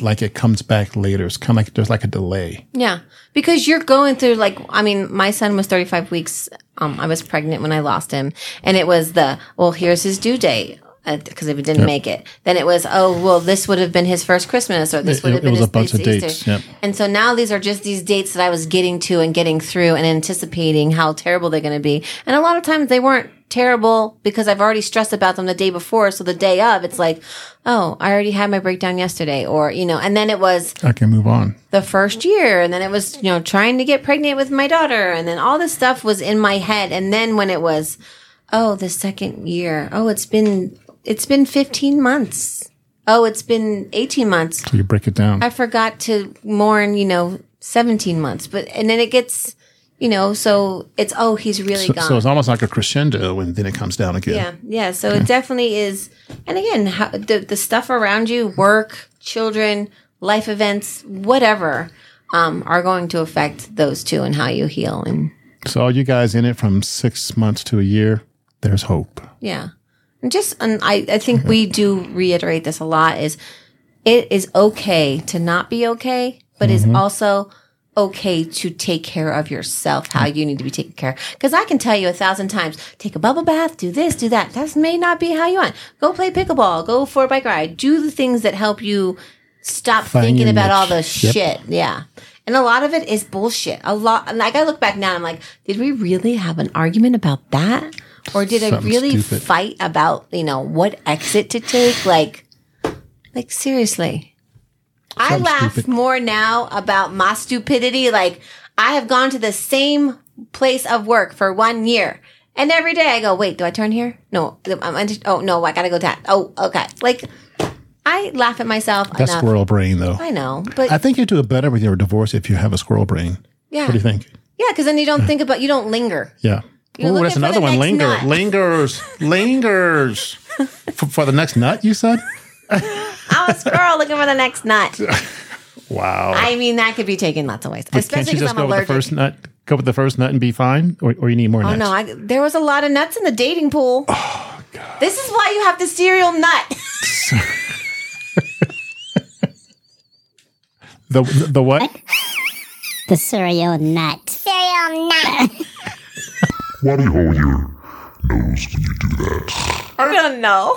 [SPEAKER 1] like it comes back later. It's kind of like there's like a delay.
[SPEAKER 2] Yeah, because you're going through like I mean, my son was 35 weeks. Um, I was pregnant when I lost him, and it was the well, here's his due date because if it didn't make it, then it was oh well, this would have been his first Christmas or this would have
[SPEAKER 1] it
[SPEAKER 2] been
[SPEAKER 1] was
[SPEAKER 2] his
[SPEAKER 1] a bunch of dates, yep.
[SPEAKER 2] And so now these are just these dates that I was getting to and getting through and anticipating how terrible they're going to be. And a lot of times they weren't terrible because I've already stressed about them the day before. So the day of, it's like, oh, I already had my breakdown yesterday, or you know, and then it was
[SPEAKER 1] I can move on.
[SPEAKER 2] the first year and then it was you know trying to get pregnant with my daughter and then all this stuff was in my head and then when it was oh the second year oh it's been it's been 15 months oh it's been 18 months
[SPEAKER 1] So you break it down.
[SPEAKER 2] i forgot to mourn you know 17 months but and then it gets you know so it's oh he's really
[SPEAKER 1] so,
[SPEAKER 2] gone
[SPEAKER 1] so it's almost like a crescendo and then it comes down again.
[SPEAKER 2] yeah, yeah. So it definitely is. And again, how, the the stuff around you, work, children, life events, whatever, um, are going to affect those two and how you heal. And
[SPEAKER 1] So all you guys in it from six months to a year, there's hope.
[SPEAKER 2] yeah, and just and I I think we (laughs) do reiterate this a lot is it is okay to not be okay, but is also okay to take care of yourself how you need to be taken care of. Because I can tell you a thousand times, take a bubble bath, do this, do that. That may not be how you want. Go play pickleball, go for a bike ride, do the things that help you stop
[SPEAKER 1] Find
[SPEAKER 2] thinking about all the.
[SPEAKER 1] Yep.
[SPEAKER 2] shit. Yeah. And a lot of it is bullshit. A lot, like I look back now, I'm like, did we really have an argument about that? Or did I really
[SPEAKER 1] stupid.
[SPEAKER 2] fight about, you know, what exit to take? Like, like seriously. I laugh
[SPEAKER 1] stupid.
[SPEAKER 2] more now about my stupidity. Like I have gone to the same place of work for one year. And every day I go, wait, do I turn here? No. I'm, I'm- oh, no, I gotta go that. Oh, okay. Like, I laugh at myself
[SPEAKER 1] That's
[SPEAKER 2] enough.
[SPEAKER 1] squirrel brain, though.
[SPEAKER 2] I know, but
[SPEAKER 1] I think you do it better with your divorce if you have a squirrel brain.
[SPEAKER 2] yeah.
[SPEAKER 1] What do you think?
[SPEAKER 2] Yeah, because then you don't think about, you don't linger.
[SPEAKER 1] Yeah. Oh, that's another one. Linger,
[SPEAKER 2] nut. (laughs)
[SPEAKER 1] lingers, lingers. for, for the next nut, you said?
[SPEAKER 2] I'm a squirrel looking for the next nut. (laughs)
[SPEAKER 1] Wow.
[SPEAKER 2] I mean, that could be taken lots of ways,
[SPEAKER 1] Can't
[SPEAKER 2] especially
[SPEAKER 1] you
[SPEAKER 2] because
[SPEAKER 1] just
[SPEAKER 2] I'm
[SPEAKER 1] go with the first nut? Go with the first nut and be fine, or, or you need more nuts?
[SPEAKER 2] Oh
[SPEAKER 1] nuts?
[SPEAKER 2] no, I, there was a lot of nuts in the dating pool. Oh god. This is why you have the cereal nut. (laughs)
[SPEAKER 1] the the what? (laughs)
[SPEAKER 3] The cereal nut.
[SPEAKER 4] Cereal nut.
[SPEAKER 5] Why do you hold your nose when you
[SPEAKER 4] do that.
[SPEAKER 2] I don't know.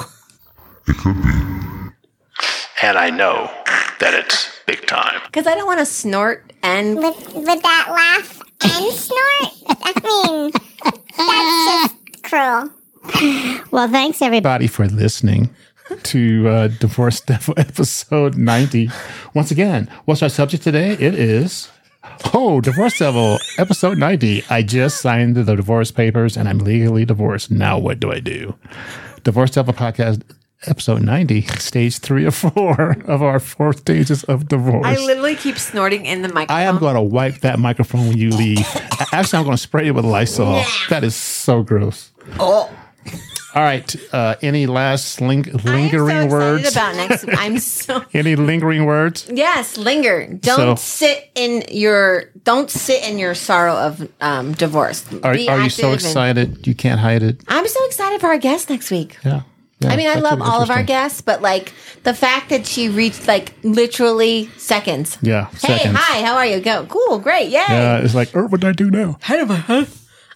[SPEAKER 4] It could be.
[SPEAKER 1] And I know that it's big time.
[SPEAKER 2] Because I don't want to snort and
[SPEAKER 3] With with that laugh and snort. I mean, that's just cruel. Well, thanks everybody.
[SPEAKER 1] Everybody for listening to uh, Divorce Devil (laughs) episode 90. Once again, what's our subject today? It is, oh, Divorce Devil episode 90. I just signed the divorce papers and I'm legally divorced. Now what do I do? Divorce Devil podcast episode 90, stage three or four of our four stages of divorce.
[SPEAKER 2] I literally keep snorting in the microphone.
[SPEAKER 1] I am going to wipe that microphone when you leave. (laughs) Actually, I'm going to spray it with Lysol. That is so gross.
[SPEAKER 2] Oh.
[SPEAKER 1] All right. Uh, any last ling-
[SPEAKER 2] I'm so
[SPEAKER 1] lingering words?
[SPEAKER 2] about next. (laughs) I'm so
[SPEAKER 1] any lingering words?
[SPEAKER 2] yes. Linger. Don't
[SPEAKER 1] So-
[SPEAKER 2] sit in your. Don't sit in your sorrow of um, divorce.
[SPEAKER 1] Are, are you so
[SPEAKER 2] active and-
[SPEAKER 1] excited? You can't hide it.
[SPEAKER 2] I'm so excited for our guest next week.
[SPEAKER 1] Yeah. Yeah,
[SPEAKER 2] I mean, I love all of our guests, but like the fact that she reached like literally seconds.
[SPEAKER 1] Yeah.
[SPEAKER 2] Hey,
[SPEAKER 1] Seconds.
[SPEAKER 2] hi, how are you? Go, cool, great, yay!
[SPEAKER 1] Yeah. It's like, er, what do I do now?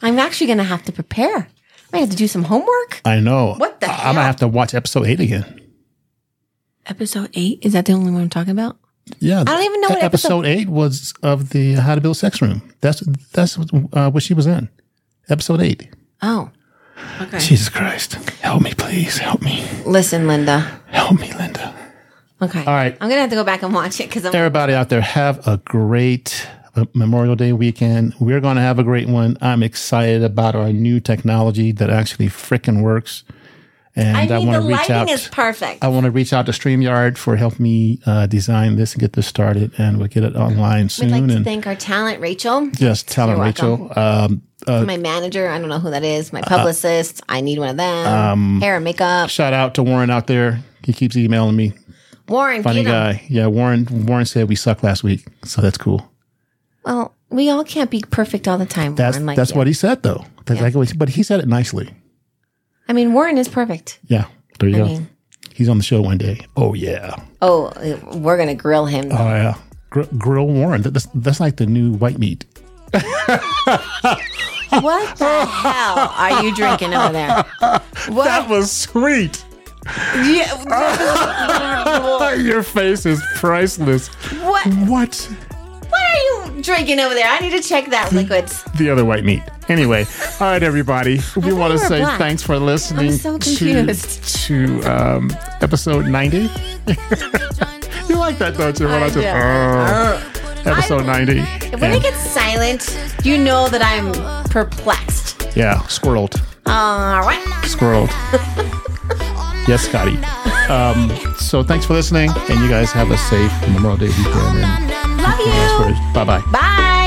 [SPEAKER 2] I'm actually gonna have to prepare. I have to do some homework.
[SPEAKER 1] I know.
[SPEAKER 2] What the
[SPEAKER 1] I- I'm gonna have to watch episode eight again.
[SPEAKER 2] Episode eight is that the only one I'm talking about?
[SPEAKER 1] Yeah. I
[SPEAKER 2] don't even know what
[SPEAKER 1] episode, eight was of the How to Build Sex Room. That's that's uh, what she was in. Episode eight.
[SPEAKER 2] Oh, okay.
[SPEAKER 1] Jesus Christ. Help me, please. Help me.
[SPEAKER 2] Listen, Linda.
[SPEAKER 1] Help me, Linda.
[SPEAKER 2] Okay,
[SPEAKER 1] All right.
[SPEAKER 2] I'm gonna have to go back and watch it because I'm.
[SPEAKER 1] Everybody out there, have a great uh, Memorial Day weekend. We're going to have a great one. I'm excited about our new technology that actually freaking works. And
[SPEAKER 2] I
[SPEAKER 1] I,
[SPEAKER 2] mean,
[SPEAKER 1] want
[SPEAKER 2] the
[SPEAKER 1] to reach
[SPEAKER 2] lighting
[SPEAKER 1] out.
[SPEAKER 2] is perfect.
[SPEAKER 1] I want to reach out to StreamYard for help me uh, design this and get this started, and we'll get it online
[SPEAKER 2] We'd
[SPEAKER 1] soon.
[SPEAKER 2] like to
[SPEAKER 1] and
[SPEAKER 2] thank our talent, Rachel.
[SPEAKER 1] just talent,
[SPEAKER 2] You're
[SPEAKER 1] Rachel. Um,
[SPEAKER 2] my manager, I don't know who that is. My
[SPEAKER 1] Uh,
[SPEAKER 2] publicist, I need one of them.
[SPEAKER 1] um,
[SPEAKER 2] Hair and makeup.
[SPEAKER 1] shout out to Warren out there. He keeps emailing me.
[SPEAKER 2] Warren,
[SPEAKER 1] Funny guy. Yeah, Warren. Warren said we sucked last week, so that's cool.
[SPEAKER 2] Well, we all can't be perfect all the time.
[SPEAKER 1] That's
[SPEAKER 2] Warren, like
[SPEAKER 1] that's
[SPEAKER 2] you.
[SPEAKER 1] what he said though. That's exactly what but he said it nicely.
[SPEAKER 2] I mean, Warren is perfect.
[SPEAKER 1] Yeah, there you
[SPEAKER 2] I
[SPEAKER 1] go.
[SPEAKER 2] mean-
[SPEAKER 1] He's on the show one day. Oh yeah.
[SPEAKER 2] Oh, we're gonna grill him.
[SPEAKER 1] Oh yeah. Gr- grill Warren. That- That's that's like the new white meat. (laughs)
[SPEAKER 2] What the hell are you drinking over there? (laughs) What?
[SPEAKER 1] was sweet.
[SPEAKER 2] Yeah, (laughs)
[SPEAKER 1] Your face is priceless.
[SPEAKER 2] what?
[SPEAKER 1] What?
[SPEAKER 2] What are you drinking over there? I need to check that liquids.
[SPEAKER 1] The other white meat. Anyway, all right, everybody. We want to say
[SPEAKER 2] black.
[SPEAKER 1] thanks for listening
[SPEAKER 2] so
[SPEAKER 1] to, to um, episode 90. (laughs) you like that, don't you? When
[SPEAKER 2] I.
[SPEAKER 1] "Oh," episode 90.
[SPEAKER 2] When
[SPEAKER 1] And-
[SPEAKER 2] it gets silent, you know that I'm perplexed.
[SPEAKER 1] yeah, squirreled.
[SPEAKER 2] All right.
[SPEAKER 1] Squirreled. (laughs) yes, Scottie. Um, so thanks for listening, and you guys have a safe Memorial Day weekend.
[SPEAKER 2] Love you.
[SPEAKER 1] bye bye.
[SPEAKER 2] Bye.